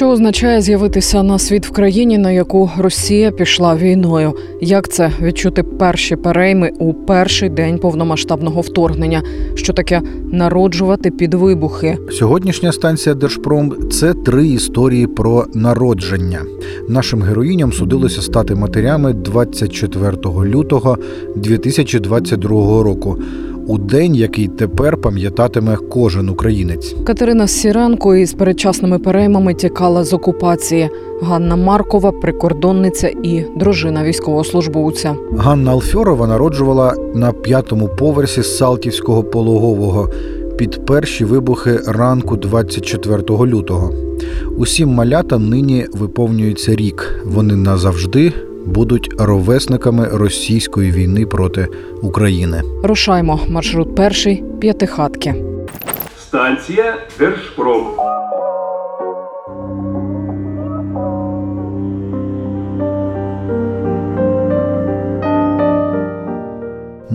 Що означає з'явитися на світ в країні, на яку Росія пішла війною? Як це відчути перші перейми у перший день повномасштабного вторгнення? Що таке народжувати під вибухи? Сьогоднішня станція Держпром це три історії про народження. Нашим героїням судилося стати матерями 24 лютого 2022 року. У день, який тепер пам'ятатиме кожен українець. Катерина Сіренко із передчасними переймами тікала з окупації. Ганна Маркова, прикордонниця і дружина військовослужбовця. Ганна Алфьорова народжувала на п'ятому поверсі Салтівського пологового під перші вибухи ранку 24 лютого. Усім малятам нині виповнюється рік. Вони назавжди будуть ровесниками російської війни проти України. Рушаймо. Маршрут перший п'ятихатки. Станція Держпром.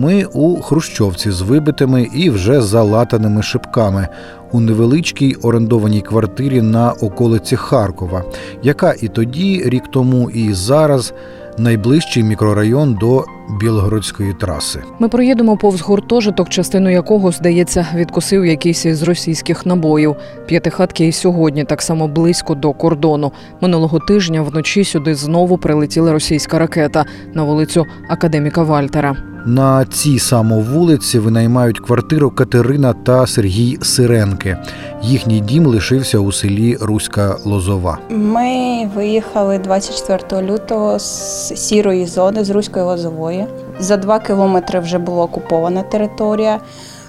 Ми у Хрущовці з вибитими і вже залатаними шибками у невеличкій орендованій квартирі на околиці Харкова, яка і тоді, рік тому, і зараз найближчий мікрорайон до Білгородської траси. Ми проїдемо повз гуртожиток, частину якого, здається, відкусив якийсь із російських набоїв. П'ятихатки і сьогодні так само близько до кордону. Минулого тижня вночі сюди знову прилетіла російська ракета на вулицю Академіка Вальтера. На цій само вулиці винаймають квартиру Катерина та Сергій Сиренки. Їхній дім лишився у селі Руська Лозова. Ми виїхали 24 лютого з сірої зони з Руської Лозової. За два кілометри вже була окупована територія.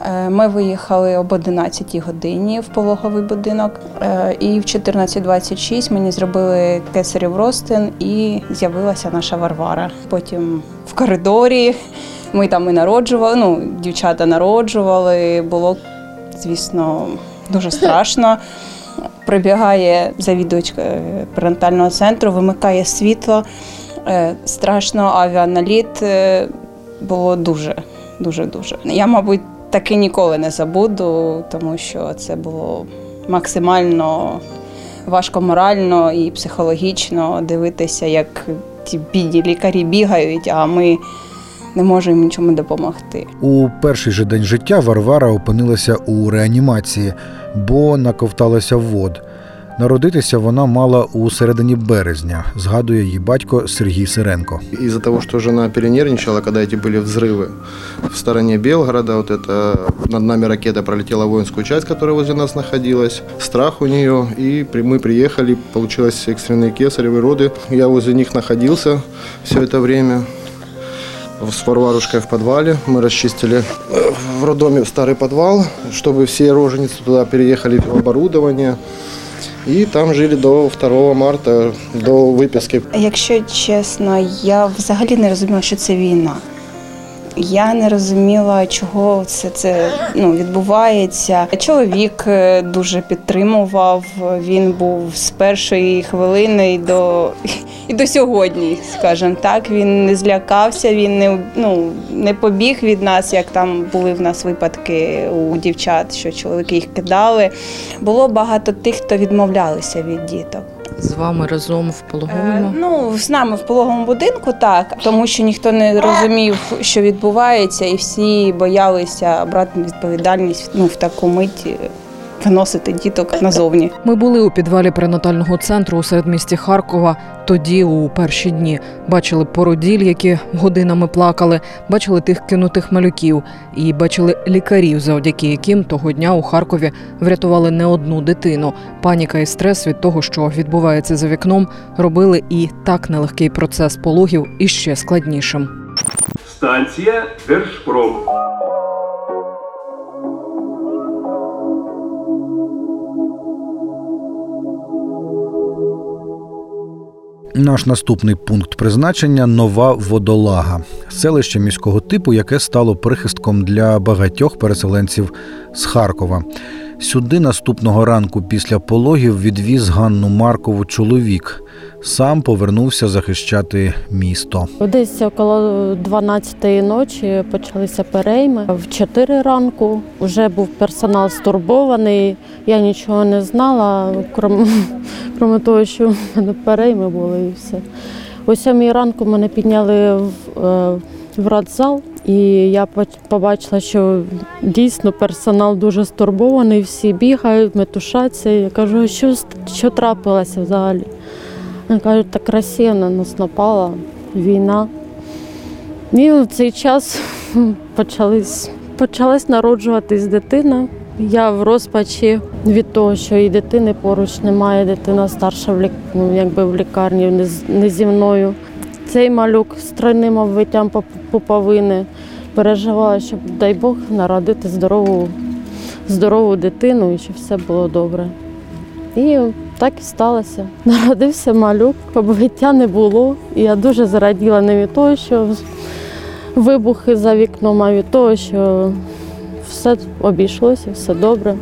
Е, Ми виїхали об 11 годині в пологовий будинок, Е, і в 14.26 мені зробили кесарів розтин і з'явилася наша Варвара. Потім в коридорі ми там і народжували. Ну, дівчата народжували. Було, звісно, дуже страшно. Прибігає завідувачка е, перинатального центру, вимикає світло. Е, Страшно, авіаналіт е, було дуже, дуже, дуже. Я, мабуть, таки ніколи не забуду, тому що це було максимально важко морально і психологічно дивитися, як ті бідні лікарі бігають, а ми не можемо їм нічому допомогти. У перший же день життя Варвара опинилася у реанімації, бо наковталася в вод. Народитися вона мала у середині березня, згадує її батько Сергій Сиренко. Из-за того, что жена перенервничала, когда эти были взрывы в стороне Белгорода, вот это над нами ракета пролетела в воинскую часть, которая возле нас находилась. Страх у нее, и при- мы приехали, получилось экстренные кесаревые роды. Я возле них находился все это время с Варварушкой в подвале. Мы расчистили э, в роддоме старый подвал, чтобы все роженицы туда переехали в оборудование. И там жили до 2 марта, до выписки. Якщо чесно, я взагалі не розуміла, що це війна. Я не розуміла, чого це, це ну, відбувається. Чоловік е, дуже підтримував. Він був з першої хвилини і до, і до сьогодні, скажімо так. Він не злякався, він не, ну, не побіг від нас, як там були в нас випадки у дівчат, що чоловіки їх кидали. Було багато тих, хто відмовлялися від діток. З вами разом в Е, пологовому. Ну, з нами в пологовому будинку так, тому що ніхто не розумів, що відбувається, і всі боялися брати відповідальність ну, в таку мить виносити діток назовні. Ми були у підвалі перинатального центру у середмісті Харкова. Тоді, у перші дні, бачили породіль, які годинами плакали, бачили тих кинутих малюків, і бачили лікарів, завдяки яким того дня у Харкові врятували не одну дитину. Паніка і стрес від того, що відбувається за вікном, робили і так нелегкий процес пологів іще складнішим. Станція Держпром. Наш наступний пункт призначення нова водолага, селище міського типу, яке стало прихистком для багатьох переселенців з Харкова. Сюди наступного ранку після пологів відвіз Ганну Маркову чоловік. Сам повернувся захищати місто. Десь около 12-ї ночі почалися перейми. В 4 ранку вже був персонал стурбований. Я нічого не знала, крім, крім того, що в мене перейми були і все. О 7 ранку мене підняли в, е, в родзал, і я побачила, що дійсно персонал дуже стурбований, всі бігають, метушаться. Я кажу, що, що трапилося взагалі? Вони кажуть, так Росія на нас напала, війна. І в цей час почались, почалась народжуватись дитина. Я в розпачі від того, що і дитини поруч немає, дитина старша в лік... ну, якби в лікарні не зі мною. Цей малюк з тройним обвиттям пуповини переживала, щоб, дай Бог, народити здорову, здорову дитину і щоб все було добре. І так і сталося. Народився малюк, обвиття не було. І я дуже зраділа не від того, що вибухи за вікном, а від того, що все обійшлося, все добре.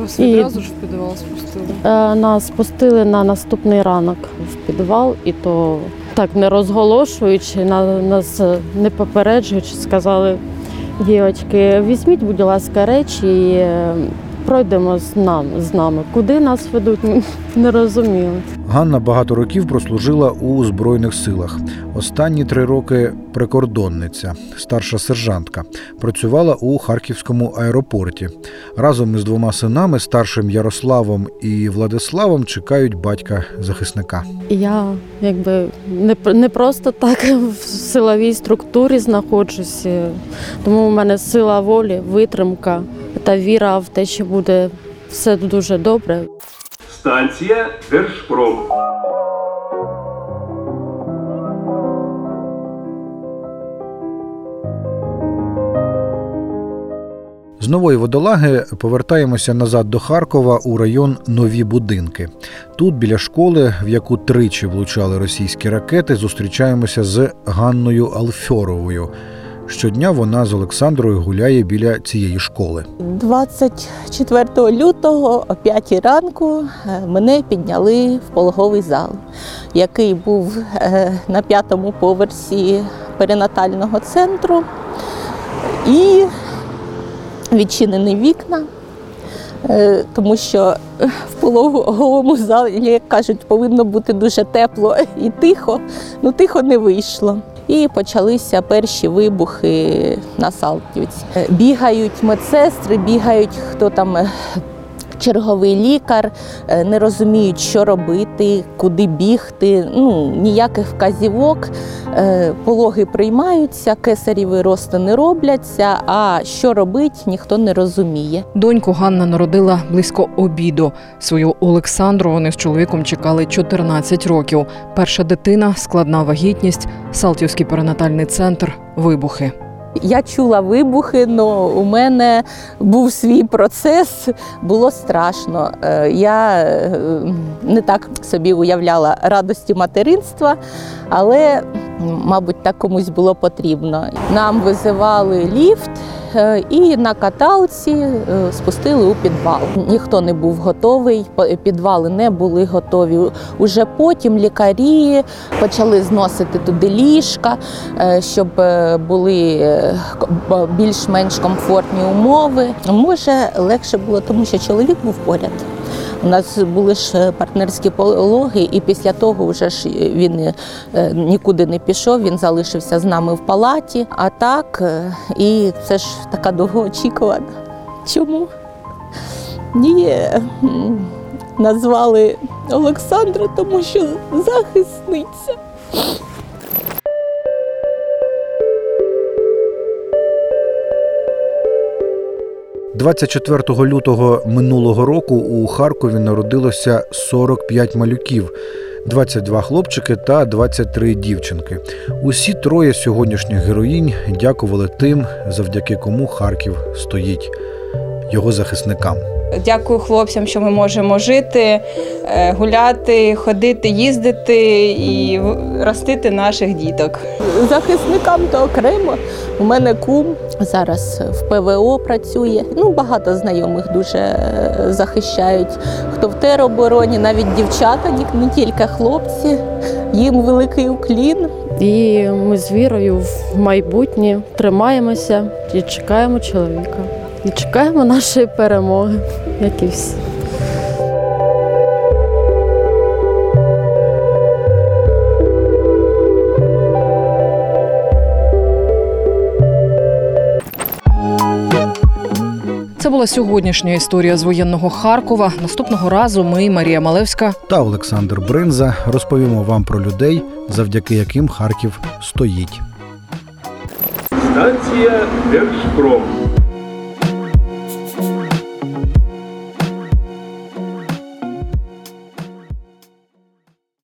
Вас І- відразу ж в підвал спустили. Е, Нас спустили на наступний ранок в підвал, і то так не розголошуючи, на- нас е, не попереджуючи, сказали, дівчатки, візьміть, будь ласка, речі і е, пройдемо з нами. З нами. Куди нас ведуть, ми не розуміли. Ганна багато років прослужила у Збройних силах. Останні три роки прикордонниця, старша сержантка. Працювала у Харківському аеропорті. Разом із двома синами, старшим Ярославом і Владиславом, чекають батька захисника. Я якби не, не просто так в силовій структурі знаходжуся, тому в мене сила волі, витримка та віра в те, що буде все дуже добре. Станція Держпром. З нової водолаги повертаємося назад до Харкова у район Нові будинки. Тут, біля школи, в яку тричі влучали російські ракети, зустрічаємося з Ганною Алфьоровою. Щодня вона з Олександрою гуляє біля цієї школи. 24 лютого о 5 ранку е, мене підняли в пологовий зал, який був е, на п'ятому поверсі перинатального центру. І відчинені вікна, е, тому що в пологовому залі, як кажуть, повинно бути дуже тепло і тихо. Ну тихо не вийшло. І почалися перші вибухи на Салтівці. Е, Бігають медсестри, бігають хто там. Черговий лікар е, не розуміють, що робити, куди бігти. Ну ніяких вказівок. Е, Пологи приймаються, кесаріві рости не робляться. А що робить, ніхто не розуміє. Доньку Ганна народила близько обіду. Свою Олександру вони з чоловіком чекали 14 років. Перша дитина, складна вагітність, Салтівський перинатальний центр, вибухи. Я чула вибухи, але у мене був свій процес, було страшно. Е, Я е, не так собі уявляла радості материнства, але, мабуть, так комусь було потрібно. Нам визивали ліфт. Е, І на каталці е, спустили у підвал. Ніхто не був готовий, підвали не були готові. Уже потім лікарі почали зносити туди ліжка, е, щоб були більш-менш комфортні умови. Може, легше було, тому що чоловік був поряд. У нас були ж е, партнерські пологи, і після того вже ж він е, нікуди не пішов, він залишився з нами в палаті. А так, е, і це ж така довгоочікувана. Чому? Ні, назвали Олександра, тому що захисниця. 24 лютого минулого року у Харкові народилося 45 малюків, 22 хлопчики та 23 дівчинки. Усі троє сьогоднішніх героїнь дякували тим, завдяки кому Харків стоїть його захисникам. Дякую хлопцям, що ми можемо жити, е, гуляти, ходити, їздити і ростити наших діток. Захисникам то окремо. У мене кум зараз в ПВО працює. Ну, багато знайомих дуже е, захищають. Хто в теробороні, навіть дівчата, не тільки хлопці. Їм великий уклін. І ми з вірою в майбутнє тримаємося і чекаємо чоловіка. І чекаємо нашої перемоги, як і всі. Це була сьогоднішня історія з воєнного Харкова. Наступного разу ми, Марія Малевська, Та Олександр Бринза розповімо вам про людей, завдяки яким Харків стоїть. Станція Держпром.